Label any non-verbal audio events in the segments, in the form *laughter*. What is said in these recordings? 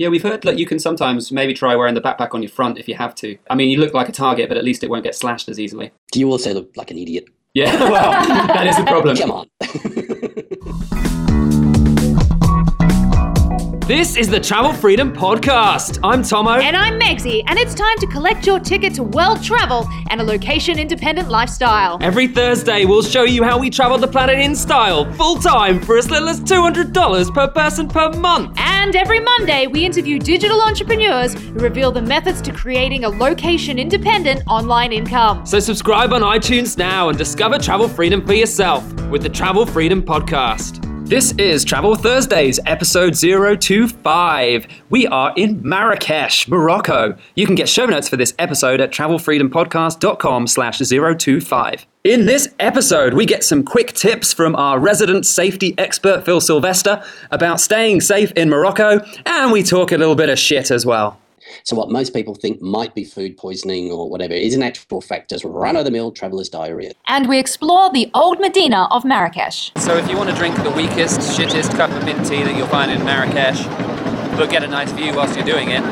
Yeah, we've heard that you can sometimes maybe try wearing the backpack on your front if you have to. I mean, you look like a target, but at least it won't get slashed as easily. Do you also look like an idiot? Yeah, *laughs* well, that is the problem. Come on. *laughs* This is the Travel Freedom Podcast. I'm Tomo. And I'm Megsy, and it's time to collect your ticket to world travel and a location independent lifestyle. Every Thursday, we'll show you how we travel the planet in style, full time, for as little as $200 per person per month. And every Monday, we interview digital entrepreneurs who reveal the methods to creating a location independent online income. So subscribe on iTunes now and discover travel freedom for yourself with the Travel Freedom Podcast. This is Travel Thursdays, episode 025. We are in Marrakesh, Morocco. You can get show notes for this episode at travelfreedompodcast.com slash 025. In this episode, we get some quick tips from our resident safety expert, Phil Sylvester, about staying safe in Morocco, and we talk a little bit of shit as well. So, what most people think might be food poisoning or whatever is in actual fact just run of the mill traveller's diarrhea. And we explore the old Medina of Marrakesh. So if you want to drink the weakest, shittest cup of mint tea that you'll find in Marrakesh, but get a nice view whilst you're doing it,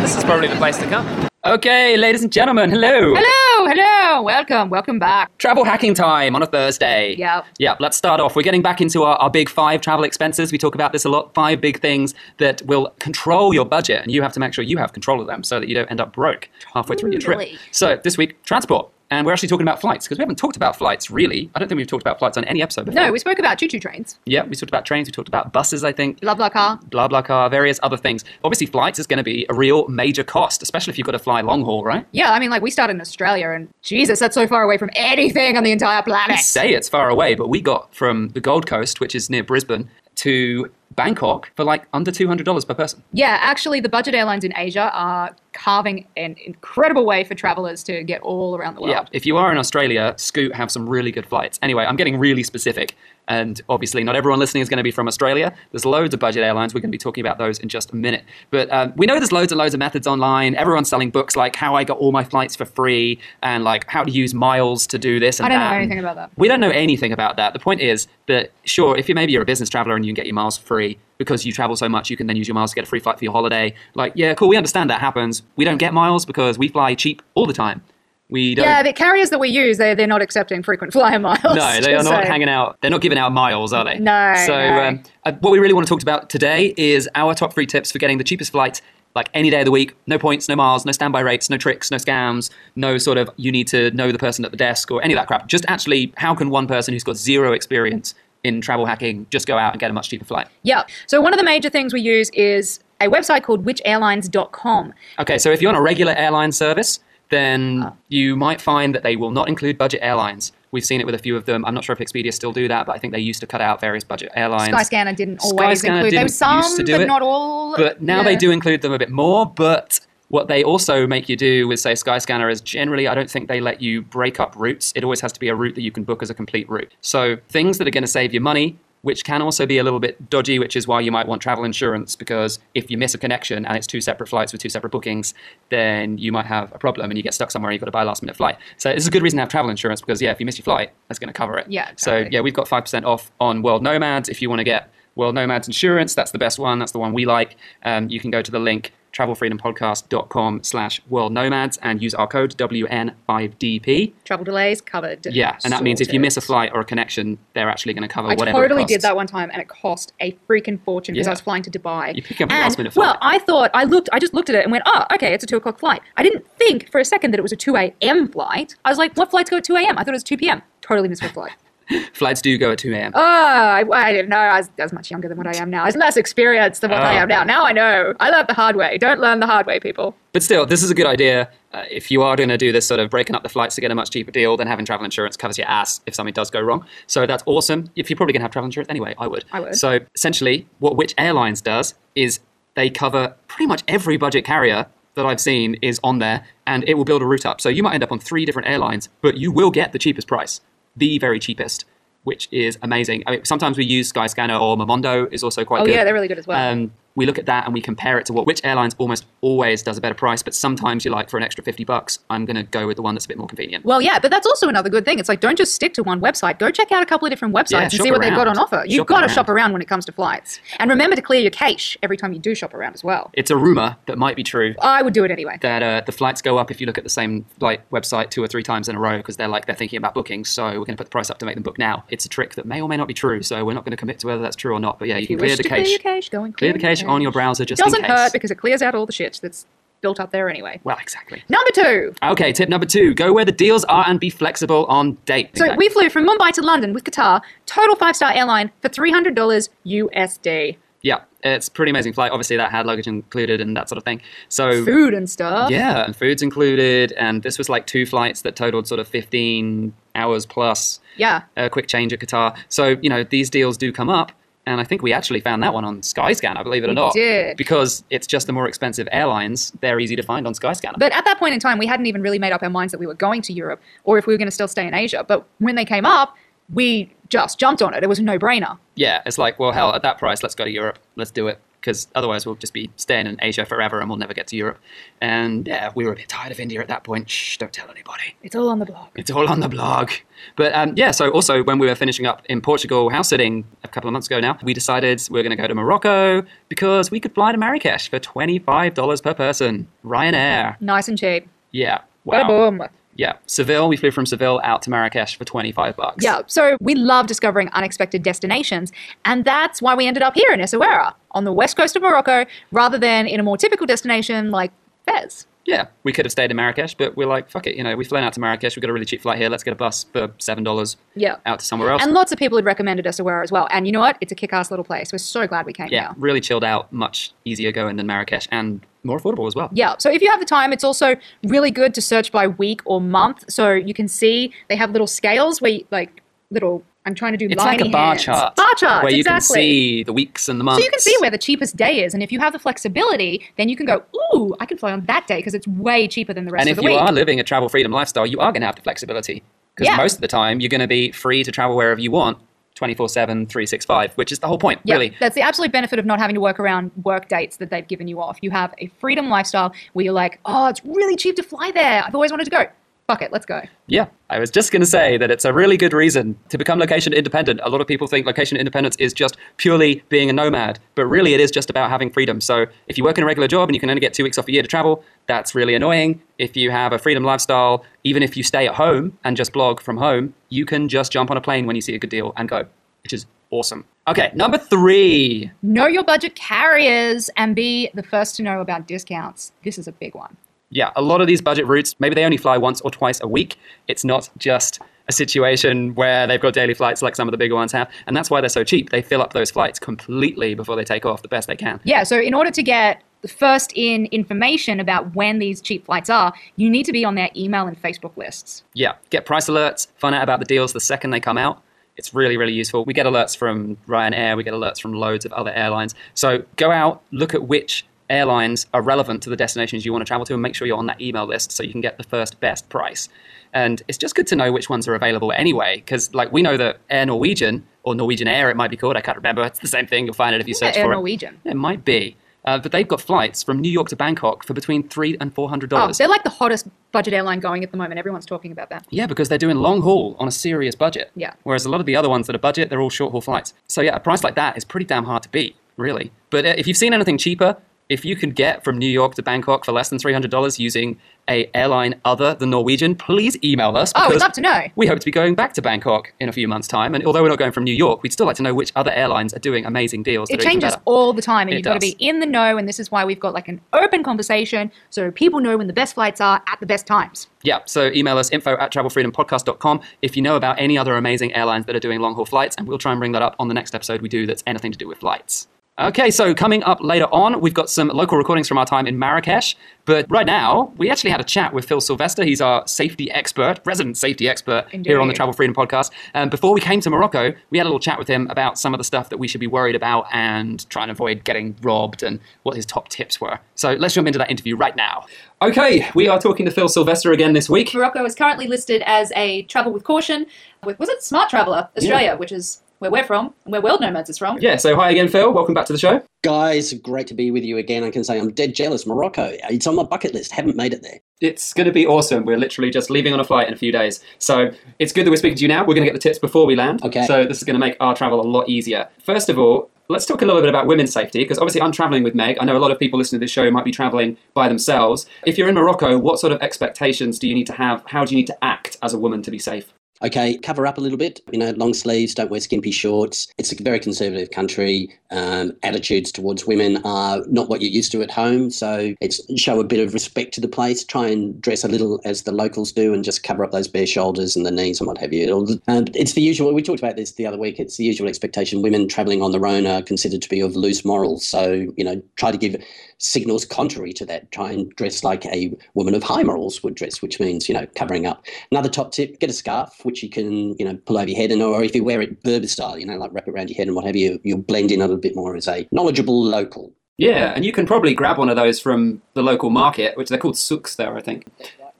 this is probably the place to come. Okay, ladies and gentlemen, hello. Hello, hello, welcome, welcome back. Travel hacking time on a Thursday. Yep. Yeah, let's start off. We're getting back into our, our big five travel expenses. We talk about this a lot. Five big things that will control your budget, and you have to make sure you have control of them so that you don't end up broke halfway through your trip. Totally. So this week, transport. And we're actually talking about flights because we haven't talked about flights really. I don't think we've talked about flights on any episode before. No, we spoke about choo-choo trains. Yeah, we talked about trains, we talked about buses, I think. BlaBlaCar. Blah blah car, various other things. Obviously, flights is going to be a real major cost, especially if you've got to fly long haul, right? Yeah, I mean, like we started in Australia, and Jesus, that's so far away from anything on the entire planet. We say it's far away, but we got from the Gold Coast, which is near Brisbane, to Bangkok for like under two hundred dollars per person. Yeah, actually, the budget airlines in Asia are carving an incredible way for travelers to get all around the world. Yeah, if you are in Australia, Scoot have some really good flights. Anyway, I'm getting really specific, and obviously, not everyone listening is going to be from Australia. There's loads of budget airlines. We're going to be talking about those in just a minute. But um, we know there's loads and loads of methods online. Everyone's selling books like how I got all my flights for free, and like how to use miles to do this and I don't know anything about that. We don't know anything about that. The point is that sure, if you maybe you're a business traveler and you can get your miles for free because you travel so much, you can then use your miles to get a free flight for your holiday. Like, yeah, cool. We understand that happens. We don't get miles because we fly cheap all the time. We don't. Yeah, the carriers that we use, they they're not accepting frequent *laughs* flyer miles. No, they are not hanging out. They're not giving out miles, are they? No, So, no. Um, uh, what we really want to talk about today is our top three tips for getting the cheapest flight, like any day of the week. No points, no miles, no standby rates, no tricks, no scams, no sort of you need to know the person at the desk or any of that crap. Just actually, how can one person who's got zero experience in travel hacking just go out and get a much cheaper flight? Yeah. So one of the major things we use is a website called whichairlines.com. Okay, so if you're on a regular airline service, then Ah. you might find that they will not include budget airlines. We've seen it with a few of them. I'm not sure if Expedia still do that, but I think they used to cut out various budget airlines. Skyscanner didn't always Skyscanner include. Didn't some, to do but it, not all. But now Yeah. they do include them a bit more. But what they also make you do with, say, Skyscanner is generally, I don't think they let you break up routes. It always has to be a route that you can book as a complete route. So things that are going to save you money, which can also be a little bit dodgy, which is why you might want travel insurance because if you miss a connection and it's two separate flights with two separate bookings, then you might have a problem and you get stuck somewhere and you've got to buy a last minute flight. So it's a good reason to have travel insurance because, yeah, if you miss your flight, that's going to cover it. Yeah, So, yeah, we've got 5% off on World Nomads if you want to get World Nomads Insurance. That's the best one. That's the one we like. Um, you can go to the link travelfreedompodcast.com slash world nomads and use our code WN5DP. travel delays covered. Yeah, and that means if you miss a flight or a connection, they're actually going to cover I whatever it totally did that one time, and it cost a freaking fortune because Yeah. I was flying to Dubai. You pick up a and, last-minute Well. I thought I looked, I just looked at it and went, "Oh, okay, it's a two o'clock flight." I didn't think for a second that it was a two a.m. flight. I was like, "What flights go at two a.m.?" I thought it was two p.m. Totally missed my flight. *laughs* Flights do go at 2 a.m. Oh, I, I didn't know. I was, I was much younger than what I am now. I was less experienced than what I Oh. am now. Now I know. I learned the hard way. Don't learn the hard way, people. But still, this is a good idea. Uh, if you are going to do this sort of breaking up the flights to get a much cheaper deal, then having travel insurance covers your ass if something does go wrong. So that's awesome. If you're probably going to have travel insurance anyway, I would. I would. So essentially, what Which Airlines does is they cover pretty much every budget carrier that I've seen is on there, and it will build a route up. So you might end up on three different airlines, but you will get the cheapest price, the very cheapest. Which is amazing. I mean, sometimes we use Skyscanner or Momondo is also quite Oh, good. yeah, they're really good as well. Um, we look at that and we compare it to what which airlines almost always does a better price, but sometimes you're like for an extra 50 bucks, I'm going to go with the one that's a bit more convenient. Well, yeah, but that's also another good thing. It's like don't just stick to one website. Go check out a couple of different websites Yeah, and see what they've got on offer. You've Shop got to shop around when it comes to flights. And remember to clear your cache every time you do shop around as well. It's a rumor that might be true I would do it anyway. that uh, the flights go up if you look at the same flight website two or three times in a row because they're like they're thinking about booking. So we're going to put the price up to make them book now. It's a trick that may or may not be true. So we're not going to commit to whether that's true or not. But yeah, you If can you clear the to clear cache. your cache, go and Clear the cache on your browser just in Doesn't case. hurt because it clears out all the shit that's built up there anyway. well, exactly. Number two. Okay, tip number two: go where the deals are and be flexible on date. So we flew from Mumbai to London with Qatar, total five star airline for $300 USD. yeah, it's pretty amazing flight. Obviously, that had luggage included and that sort of thing. So Food and stuff. Yeah, and food's included, and this was like two flights that totaled sort of 15 hours plus Yeah. a quick change at Qatar. So, you know, these deals do come up, and I think we actually found that one on Skyscanner, I believe it or We not. did. Because it's just the more expensive airlines, they're easy to find on Skyscanner. But at that point in time, we hadn't even really made up our minds that we were going to Europe or if we were going to still stay in Asia. But when they came up, we just jumped on it. It was a no brainer. yeah, it's like, well, hell, at that price, let's go to Europe. Let's do it. Because otherwise, we'll just be staying in Asia forever and we'll never get to Europe. And yeah, we were a bit tired of India at that point. Shh, don't tell anybody. It's all on the blog. It's all on the blog. But um, yeah, so also when we were finishing up in Portugal house sitting a couple of months ago now, we decided we're going to go to Morocco because we could fly to Marrakesh for $25 per person. Ryanair. Nice and cheap. Yeah. Wow. boom. Yeah. Seville, we flew from Seville out to Marrakesh for 25 bucks. Yeah, so we love discovering unexpected destinations, and that's why we ended up here in Essaouira, on the west coast of Morocco, rather than in a more typical destination like Fez. Yeah. We could have stayed in Marrakesh, but we're like, fuck it. You know, we've flown out to Marrakesh. We've got a really cheap flight here. Let's get a bus for $7 Yeah. out to somewhere else. And lots of people had recommended Essaouira as well. And you know what? It's a kick-ass little place. We're so glad we came yeah. here. Really chilled out, much easier going than Marrakesh and more affordable as well. Yeah, so if you have the time, it's also really good to search by week or month. So you can see they have little scales where, you, like, little. I'm trying to do It's like a bar hands. chart. Bar charts, Where you exactly. can see the weeks and the months. So you can see where the cheapest day is, and if you have the flexibility, then you can go, "Ooh, I can fly on that day because it's way cheaper than the rest of the year. and if you week." are living a travel freedom lifestyle, you are going to have the flexibility. Because Yeah. most of the time, you're going to be free to travel wherever you want 24 7, 365, which is the whole point, yeah, really. that's the absolute benefit of not having to work around work dates that they've given you off. You have a freedom lifestyle where you're like, "Oh, it's really cheap to fly there. I've always wanted to go. Fuck it, let's go." Yeah, I was just going to say that it's a really good reason to become location independent. A lot of people think location independence is just purely being a nomad, but really it is just about having freedom. So if you work in a regular job and you can only get two weeks off a year to travel, that's really annoying. If you have a freedom lifestyle, even if you stay at home and just blog from home, you can just jump on a plane when you see a good deal and go, which is awesome. Okay, number three. Know your budget carriers and be the first to know about discounts. This is a big one. Yeah, a lot of these budget routes, maybe they only fly once or twice a week. It's not just a situation where they've got daily flights like some of the bigger ones have. And that's why they're so cheap. They fill up those flights completely before they take off the best they can. Yeah, so in order to get the first in information about when these cheap flights are, you need to be on their email and Facebook lists. Yeah, get price alerts, find out about the deals the second they come out. It's really, really useful. We get alerts from Ryanair, we get alerts from loads of other airlines. So go out, look at which airlines are relevant to the destinations you want to travel to, and make sure you're on that email list so you can get the first best price. And it's just good to know which ones are available anyway, because like we know that Air Norwegian or Norwegian Air, it might be called. I can't remember. *laughs* It's the same thing. You'll find it if you search for it. Air for Norwegian. it. It might be, uh, but they've got flights from New York to Bangkok for between three and four hundred dollars. Oh, they're like the hottest budget airline going at the moment. Everyone's talking about that. Yeah, because they're doing long haul on a serious budget. Yeah. Whereas a lot of the other ones that are budget, they're all short haul flights. So yeah, a price like that is pretty damn hard to beat, really. But uh, if you've seen anything cheaper, if you can get from New York to Bangkok for less than three hundred dollars using a airline other than Norwegian, please email us. Oh, we'd love to know. We hope to be going back to Bangkok in a few months' time, and although we're not going from New York, we'd still like to know which other airlines are doing amazing deals. It that are even changes all the time, and It you've got to be in the know. And this is why we've got like an open conversation so people know when the best flights are at the best times. Yeah, so email us info at travelfreedompodcast.com if you know about any other amazing airlines that are doing long haul flights, and we'll try and bring that up on the next episode we do that's anything to do with flights. Okay, so coming up later on, we've got some local recordings from our time in Marrakesh. But right now, we actually had a chat with Phil Sylvester. He's our safety expert, resident safety expert here on the Travel Freedom podcast. And before we came to Morocco, we had a little chat with him about some of the stuff that we should be worried about and try and avoid getting robbed and what his top tips were. So let's jump into that interview right now. Okay, we are talking to Phil Sylvester again this week. Morocco is currently listed as a travel with caution with was it Smart Traveller Australia, which is where we're from, and where World Nomads is from. Yeah, so hi again, Phil. Welcome back to the show. Guys, great to be with you again. I can say I'm dead jealous. Morocco, it's on my bucket list. Haven't made it there. It's going to be awesome. We're literally just leaving on a flight in a few days. So it's good that we're speaking to you now. We're going to get the tips before we land. Okay. So this is going to make our travel a lot easier. First of all, let's talk a little bit about women's safety because obviously I'm traveling with Meg. I know a lot of people listening to this show might be traveling by themselves. If you're in Morocco, what sort of expectations do you need to have? How do you need to act as a woman to be safe? Okay, cover up a little bit. You know, long sleeves, don't wear skimpy shorts. It's a very conservative country. Um, attitudes towards women are not what you're used to at home. So it's show a bit of respect to the place. Try and dress a little as the locals do, and just cover up those bare shoulders and the knees and what have you. Um, it's the usual. We talked about this the other week. It's the usual expectation. Women travelling on their own are considered to be of loose morals. So you know, try to give signals contrary to that. Try and dress like a woman of high morals would dress, which means you know covering up. Another top tip: get a scarf, which you can you know pull over your head, and or if you wear it Berber style, you know, like wrap it around your head and what have you, you'll blend in a little bit more as a knowledgeable local. Yeah, and you can probably grab one of those from the local market, which they're called souks there, I think.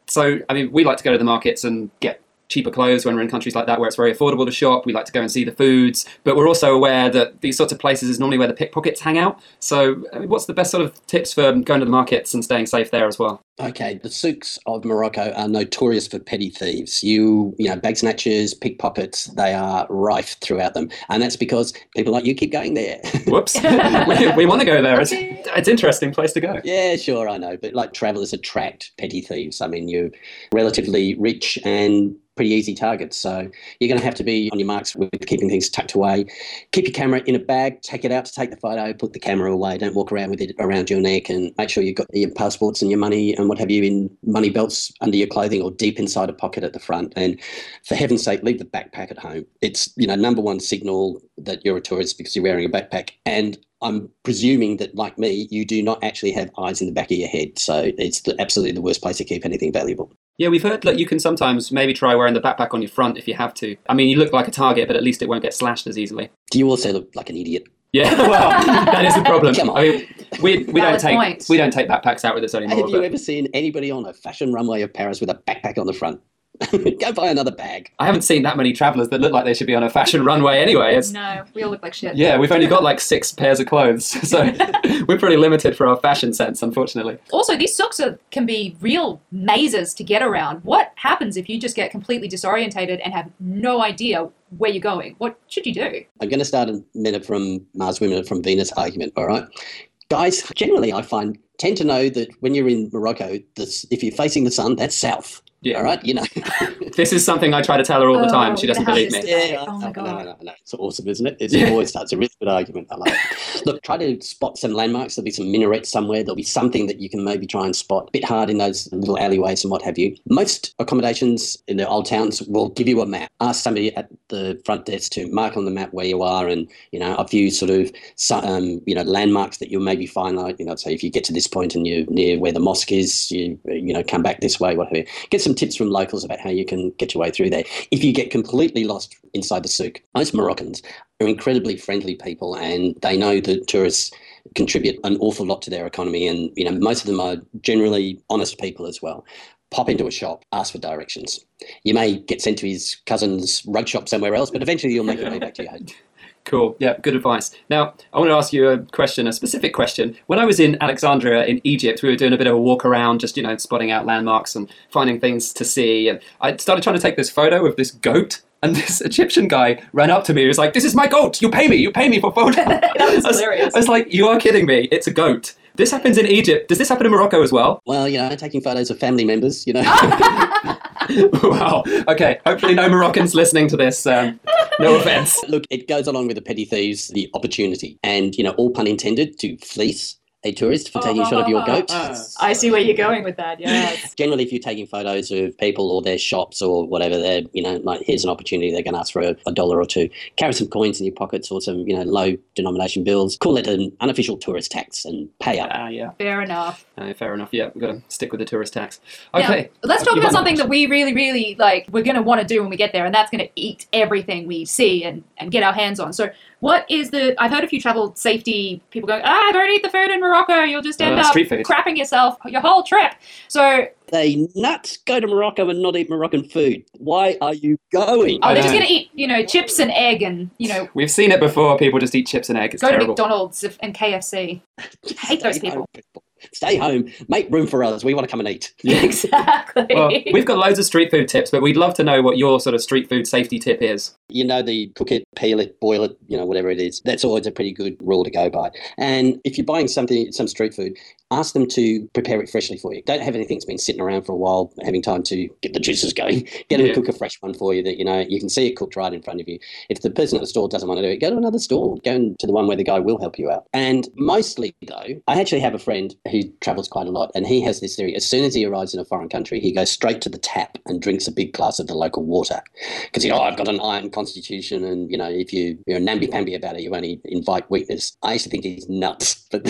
So, I mean, we like to go to the markets and get cheaper clothes when we're in countries like that where it's very affordable to shop. We like to go and see the foods, but we're also aware that these sorts of places is normally where the pickpockets hang out. So, I mean, what's the best sort of tips for going to the markets and staying safe there as well? Okay, the souks of Morocco are notorious for petty thieves. You, you know, bag snatchers, pickpockets, they are rife throughout them. And that's because people like you keep going there. Whoops. *laughs* we, we want to go there. It's, it's an interesting place to go. yeah, sure, I know. But like travelers attract petty thieves. I mean, you're relatively rich and pretty easy targets. So you're going to have to be on your marks with keeping things tucked away. Keep your camera in a bag, take it out to take the photo, put the camera away. Don't walk around with it around your neck and make sure you've got your passports and your money and what have you in money belts under your clothing or deep inside a pocket at the front. And for heaven's sake, leave the backpack at home. It's, you know, number one signal that you're a tourist because you're wearing a backpack. And I'm presuming that, like me, you do not actually have eyes in the back of your head. So it's the, absolutely the worst place to keep anything valuable. Yeah, we've heard that you can sometimes maybe try wearing the backpack on your front if you have to. I mean, you look like a target, but at least it won't get slashed as easily. Do you also look like an idiot? Yeah, *laughs* well, that is the problem. I mean, we, we don't take point. we don't take backpacks out with us anymore. Have you but ever seen anybody on a fashion runway of Paris with a backpack on the front? *laughs* Go buy another bag. I haven't seen that many travellers that look like they should be on a fashion runway anyway. It's, No, we all look like shit. yeah, we've only got like *laughs* six pairs of clothes, *laughs* so we're pretty limited for our fashion sense, unfortunately. Also, these souks are, can be real mazes to get around. What happens if you just get completely disorientated and have no idea where you're going? What should you do? I'm going to start a minute from Mars Women from Venus argument, all right? Guys, generally, I find tend to know that when you're in Morocco, this, if you're facing the sun, that's south. Yeah. All right, you know. *laughs* This is something I try to tell her all the Oh, time. She doesn't believe me. this- Yeah, Oh my no, God. no, no, no. It's awesome, isn't it? It's Yeah. always starts a really good argument. I like it. Look, try to spot some landmarks. There'll be some minarets somewhere. There'll be something that you can maybe try and spot. A bit hard in those little alleyways and what have you. Most accommodations in the old towns will give you a map. Ask somebody at the front desk to mark on the map where you are, and you know a few sort of um, you know landmarks that you'll maybe find. Like you know, say if you get to this point and you're near where the mosque is, you you know come back this way, whatever. Get some tips from locals about how you can get your way through there. If you get completely lost inside the souk, most Moroccans are incredibly friendly people and they know that tourists contribute an awful lot to their economy and you know most of them are generally honest people as well. Pop into a shop ask for directions. You may get sent to his cousin's rug shop somewhere else but eventually you'll make your way back to your home *laughs* Cool. Yeah, good advice. Now, I want to ask you a question, a specific question. When I was in Alexandria in Egypt, we were doing a bit of a walk around, just, you know, spotting out landmarks and finding things to see. And I started trying to take this photo of this goat. And *laughs* this Egyptian guy ran up to me. He was like, "This is my goat. You pay me. You pay me for photo." *laughs* That was I was, hilarious. I was like, "You are kidding me. It's a goat." This happens in Egypt. Does this happen in Morocco as well? well you know taking photos of family members you know *laughs* wow. Okay. Hopefully, no Moroccans listening to this. Um, no offense. look it goes along with the petty thieves the opportunity and you know all pun intended to fleece a tourist for taking a shot of your goat *laughs* I see where you're going with that. *laughs* Yes. generally if you're taking photos of people or their shops or whatever they're you know like here's an opportunity they're going to ask for a, a dollar or two carry some coins in your pockets or some you know low denomination bills call it an unofficial tourist tax and pay up Ah, yeah. Fair enough. Uh, fair enough. Yeah, we've got to stick with the tourist tax. Now, Okay. let's talk You about something that we really, really like. We're going to want to do when we get there, and that's going to eat everything we see and, and get our hands on. So, What is the? I've heard a few travel safety people going, ah, don't eat the food in Morocco. You'll just end Uh, up food. crapping yourself your whole trip. So, They nuts go to Morocco and not eat Moroccan food. Why are you going? oh, they're just gonna eat, you know, chips and egg, and you know, We've seen it before. People just eat chips and egg. It's go to. McDonald's and KFC. *laughs* hate those Stay people. Home, people. Stay home. Make room for us. We want to come and eat. Yeah. *laughs* exactly. Well, we've got loads of street food tips, but we'd love to know what your sort of street food safety tip is. You know, the cook it, peel it, boil it, you know, whatever it is. That's always a pretty good rule to go by. And if you're buying something, some street food, ask them to prepare it freshly for you. Don't have anything that's been sitting around for a while, having time to get the juices going. *laughs* Get them Yeah. to cook a fresh one for you that, you know, you can see it cooked right in front of you. If the person at the store doesn't want to do it, go to another store. Go to the one where the guy will help you out. And mostly, though, I actually have a friend who travels quite a lot, and he has this theory. As soon as he arrives in a foreign country, he goes straight to the tap and drinks a big glass of the local water because you know I've got an iron constitution, and you know if you you're namby pamby about it, you only invite weakness. I actually think he's nuts, *laughs* but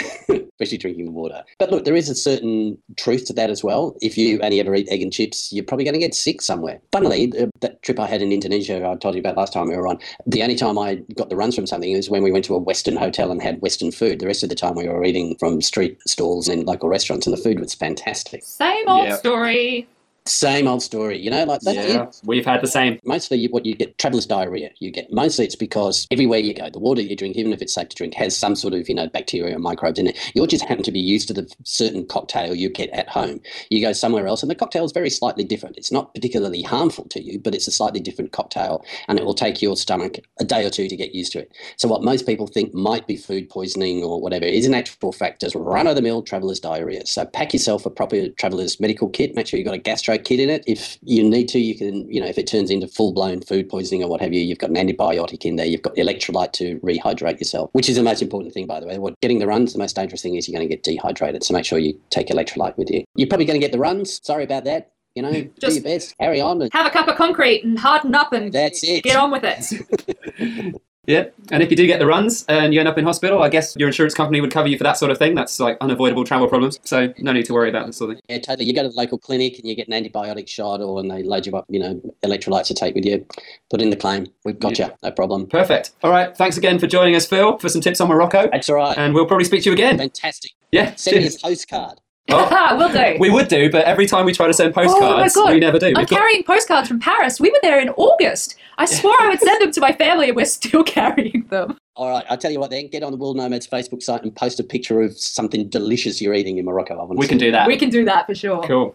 especially drinking the water. But look, there is a certain truth to that as well. If you only ever eat egg and chips, you're probably going to get sick somewhere. Funnily, uh, that trip I had in Indonesia, I told you about last time we were on. The only time I got the runs from something was when we went to a Western hotel and had Western food. The rest of the time we were eating from street stalls and local restaurants, and the food was fantastic. Same old Yeah. story. Same old story, you know, like that's yeah, it. we've had the same. mostly what you get traveler's diarrhea you get. Mostly it's because everywhere you go the water you drink even if it's safe to drink has some sort of you know bacteria or microbes in it. You just happen to be used to the certain cocktail you get at home. You go somewhere else and the cocktail is very slightly different. It's not particularly harmful to you but it's a slightly different cocktail and it will take your stomach a day or two to get used to it. So what most people think might be food poisoning or whatever is in actual fact just run-of-the-mill traveler's diarrhea. So pack yourself a proper traveler's medical kit make sure you've got a gastro kit in it. If you need to you can you know if it turns into full-blown food poisoning or what have you you've got an antibiotic in there you've got electrolyte to rehydrate yourself which is the most important thing by the way. What getting the runs the most dangerous thing is you're going to get dehydrated so make sure you take electrolyte with you. You're probably going to get the runs. Sorry about that. You know do your best. Carry on. Have a cup of concrete and harden up and that's it. get on with it. *laughs* Yeah, and if you do get the runs and you end up in hospital, I guess your insurance company would cover you for that sort of thing. That's like unavoidable travel problems, so no need to worry about that sort of thing. Yeah, totally. You go to the local clinic and you get an antibiotic shot, or and they load you up, you know, electrolytes to take with you. Put in the claim. We've got you. No problem. Perfect. All right, thanks again for joining us, Phil, for some tips on Morocco, That's all right. and we'll probably speak to you again. Fantastic. Yeah, Send me a postcard. Oh, *laughs* Will do. we would do, but every time we try to send oh postcards, oh we never do. I'm We've got- carrying postcards from Paris. We were there in August. I swore I would send them to my family, and we're still *laughs* carrying them. All right. I'll tell you what then. Get on the World Nomads Facebook site and post a picture of something delicious you're eating in Morocco. I want to we can do that. We can do that for sure. Cool.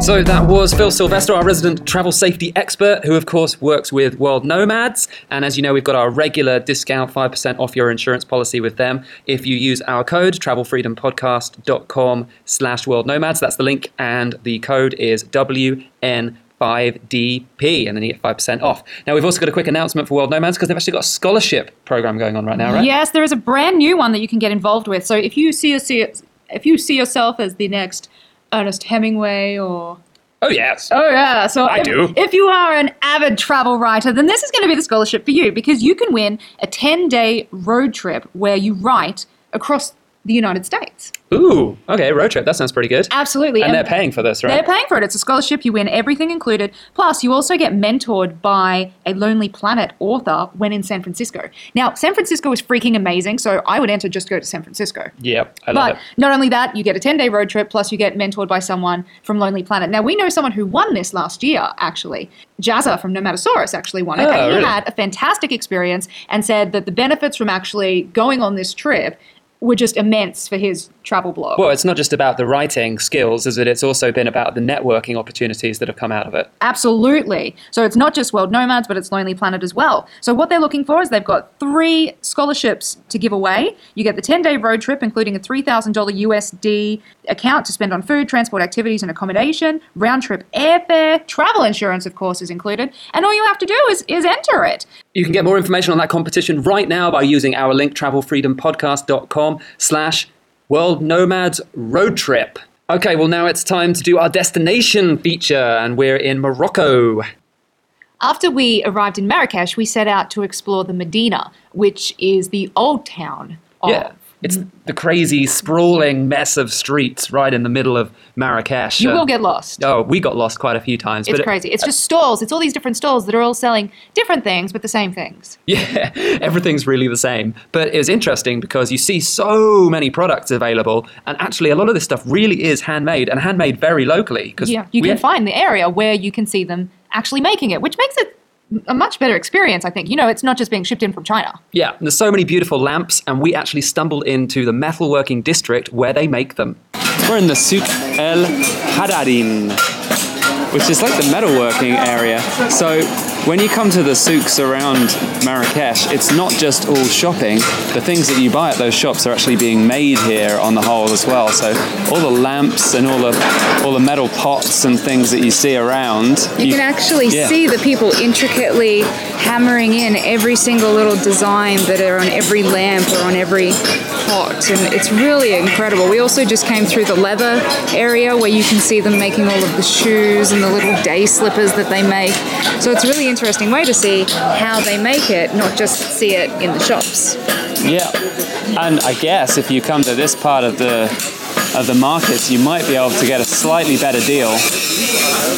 So that was Phil Sylvester, our resident travel safety expert, who of course works with World Nomads. And as you know, we've got our regular discount, 5% off your insurance policy with them. If you use our code, travelfreedompodcast.com slash world nomads, that's the link. And the code is WN5DP, and then you get 5% off. Now, we've also got a quick announcement for World Nomads because they've actually got a scholarship program going on right now, right? Yes, there is a brand new one that you can get involved with. So if you see see if you see yourself as the next Ernest Hemingway or Oh, yes. Oh yeah, so I if, do. If you are an avid travel writer, then this is going to be the scholarship for you because you can win a 10-day road trip where you write across the United States. Ooh, okay, road trip. That sounds pretty good. Absolutely. And they're paying for this, right? They're paying for it. It's a scholarship. You win everything included. Plus, you also get mentored by a Lonely Planet author when in San Francisco. Now, San Francisco is freaking amazing, so I would enter just go to San Francisco. Yep, I love it. But it. not only that, you get a 10 day road trip, plus you get mentored by someone from Lonely Planet. Now, we know someone who won this last year, actually. Jazza from Nomadasaurus actually won it. Oh, and he really? had a fantastic experience and said that the benefits from actually going on this trip were just immense for his travel blog. Well, it's not just about the writing skills, is it? It's also been about the networking opportunities that have come out of it. Absolutely. So it's not just World Nomads, but it's Lonely Planet as well. So what they're looking for is they've got three scholarships to give away. You get the 10 day road trip, including a $3,000 USD account to spend on food, transport, activities, and accommodation. Round trip airfare, travel insurance, of course, is included. And all you have to do is, is enter it. You can get more information on that competition right now by using our link travelfreedompodcast.com slash world nomads road trip. Okay, well now it's time to do our destination feature, and we're in Morocco. After we arrived in Marrakesh, we set out to explore the Medina, which is the old town of Yeah. It's the crazy, sprawling mess of streets right in the middle of Marrakesh. You Uh, will get lost. Oh, we got lost quite a few times. It's but it- crazy. It's just stalls. It's all these different stalls that are all selling different things, but the same things. *laughs* Yeah, everything's really the same. But it was interesting because you see so many products available, and actually, a lot of this stuff really is handmade and handmade very locally. Because Yeah, you can find the area where you can see them actually making it, which makes it a much better experience, I think. You know, it's not just being shipped in from China. Yeah, there's so many beautiful lamps, and we actually stumbled into the metalworking district where they make them. We're in the Souk El Haddadine, which is like the metalworking area. So when you come to the souks around Marrakesh, it's not just all shopping. The things that you buy at those shops are actually being made here on the whole as well. So all the lamps and all the all the metal pots and things that you see around, You can actually yeah. see the people intricately hammering in every single little design that are on every lamp or on every pot, and it's really incredible. We also just came through the leather area where you can see them making all of the shoes and the little day slippers that they make. So it's a interesting way to see how they make it, not just see it in the shops. Yeah, and I guess if you come to this part of the of the markets, you might be able to get a slightly better deal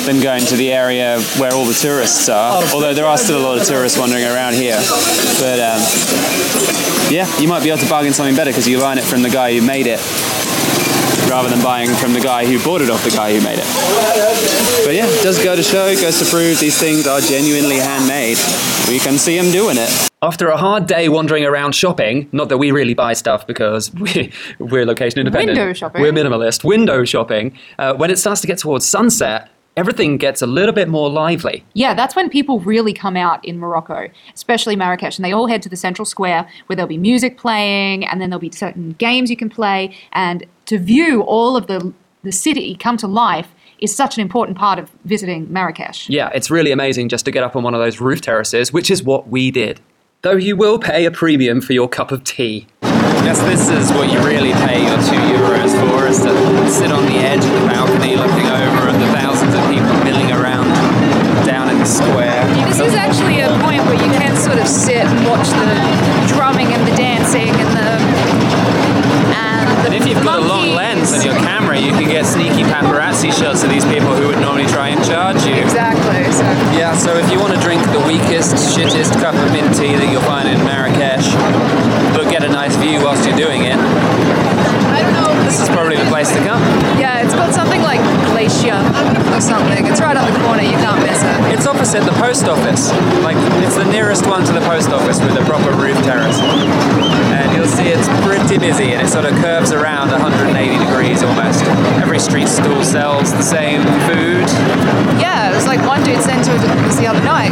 than going to the area where all the tourists are. Although there are still a lot of tourists wandering around here, but um, yeah, you might be able to bargain something better because you learn it from the guy who made it. Rather than buying from the guy who bought it off the guy who made it. But yeah, it does go to show, it goes to prove these things are genuinely handmade. We can see him doing it. After a hard day wandering around shopping, not that we really buy stuff because *laughs* we, we're location independent. Window shopping. We're minimalist. Window shopping. Uh, when it starts to get towards sunset, everything gets a little bit more lively. Yeah, that's when people really come out in Morocco, especially Marrakesh, and they all head to the central square where there'll be music playing, and then there'll be certain games you can play, and to view all of the the city come to life is such an important part of visiting Marrakesh. Yeah, it's really amazing just to get up on one of those roof terraces, which is what we did. Though you will pay a premium for your cup of tea. Yes, this is what you really pay your two euros for, is to sit on the edge of the balcony the drumming and the dancing and the and, the And if you've got a long lens on your camera, you can get sneaky paparazzi shots of these people who would normally try and charge you. Exactly. So Yeah, so if you want to drink the weakest, shittest cup of mint tea that you'll find in Marrakesh, but get a nice view whilst you're doing it, I don't know. this is probably the place to come. Sells the same food. Yeah, it was like one dude sent to the other night.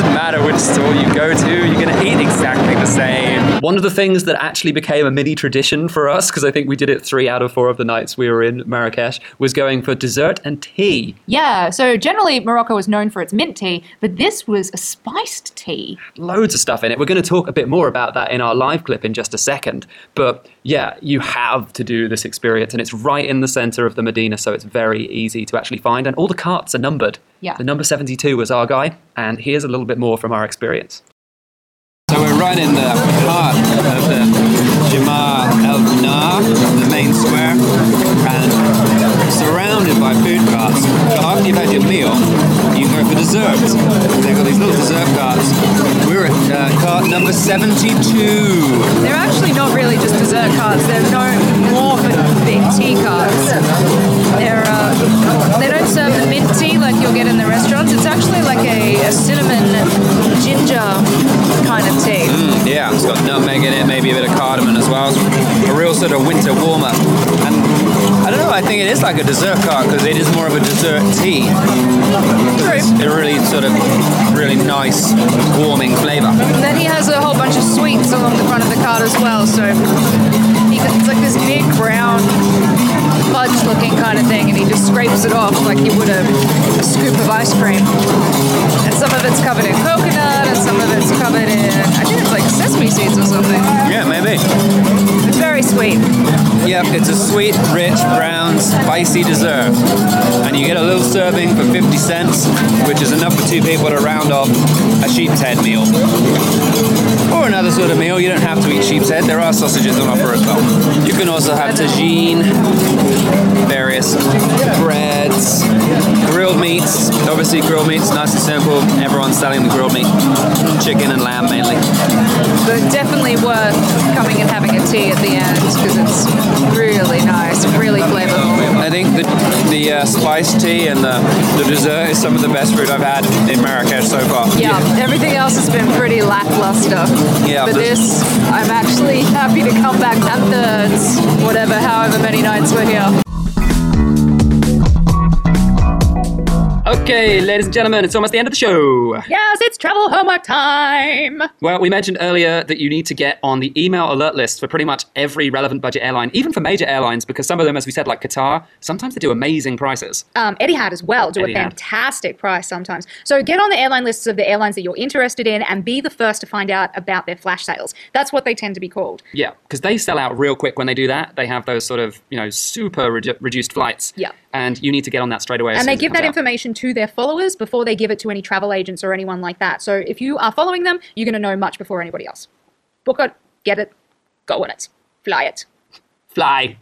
Doesn't matter which store you go to, you're going to eat exactly the same. One of the things that actually became a mini tradition for us, because I think we did it three out of four of the nights we were in Marrakesh, was going for dessert and tea. Yeah, so generally Morocco is known for its mint tea, but this was a spiced tea. Loads of stuff in it. We're going to talk a bit more about that in our live clip in just a second. But yeah, you have to do this experience, and it's right in the center of the Medina, so it's very easy to actually find. And all the carts are numbered. Yeah. The number 72 was our guy, and here's a little bit more from our experience. So we're right in the heart of the Jamar El Nar, the main square, and surrounded by food carts. But after you've had your meal, you go for desserts. They've got these little dessert carts. We're at uh, cart number 72. They're actually not really just dessert carts. They're no more for big tea carts. They're uh, they don't serve the mint tea like you'll get in the restaurants. It's actually like a, a cinnamon ginger kind of tea. Mm, yeah, it's got nutmeg in it, maybe a bit of cardamom as well. It's a real sort of winter warmer. And I don't know, I think it is like a dessert cart because it is more of a dessert tea. It's a really sort of really nice, warming flavour. Then he has a whole bunch of sweets along the front of the card as well. So he, it's like this big brown fudge looking kind of thing, and he just scrapes it off like you would a, a scoop of ice cream. And some of it's covered in coconut, and some of it's covered in I think it's like sesame seeds or something. Yeah, maybe. It's very sweet. Yep, it's a sweet, rich, brown, spicy dessert. And you get a little serving for 50 cents, which is enough for two people to round off a sheep's head meal. Or another sort of meal. You don't have to eat sheep's head. There are sausages on offer as well. You can also have tagine, various breads, grilled meats. Obviously, grilled meats, nice and simple. Everyone's selling the grilled meat. Chicken and lamb mainly. But definitely worth coming and having a tea at the end because it's really nice, really flavorful. I think the, the uh, spiced tea and the, the dessert is some of the best food I've had in Marrakesh so far. Yeah, everything else has been pretty lackluster. Yeah, but this, I'm actually *laughs* happy to come back and thirds, whatever, however many nights we're here. Okay, ladies and gentlemen, it's almost the end of the show. Yes, it's travel homework time. Well, we mentioned earlier that you need to get on the email alert list for pretty much every relevant budget airline, even for major airlines, because some of them, as we said, like Qatar, sometimes they do amazing prices. Um, Etihad as well do a fantastic price sometimes. So get on the airline lists of the airlines that you're interested in and be the first to find out about their flash sales. That's what they tend to be called. Yeah, because they sell out real quick when they do that. They have those sort of, you know, super redu- reduced flights. Yeah. And you need to get on that straight away. and they give that out. information to their followers before they give it to any travel agents or anyone like that. So if you are following them, you're going to know much before anybody else. Book it, get it, go on it, fly it. Fly.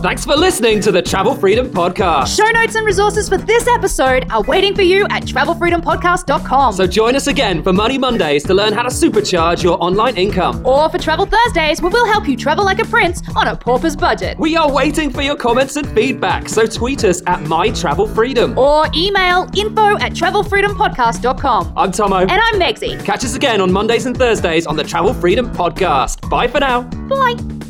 Thanks for listening to the Travel Freedom Podcast. Show notes and resources for this episode are waiting for you at travelfreedompodcast.com. So join us again for Money Mondays to learn how to supercharge your online income. or for Travel Thursdays, where we'll help you travel like a prince on a pauper's budget. We are waiting for your comments and feedback, so tweet us at My Travel Freedom. Or email info at travelfreedompodcast.com. I'm Tomo. And I'm Megsy. Catch us again on Mondays and Thursdays on the Travel Freedom Podcast. Bye for now. Bye.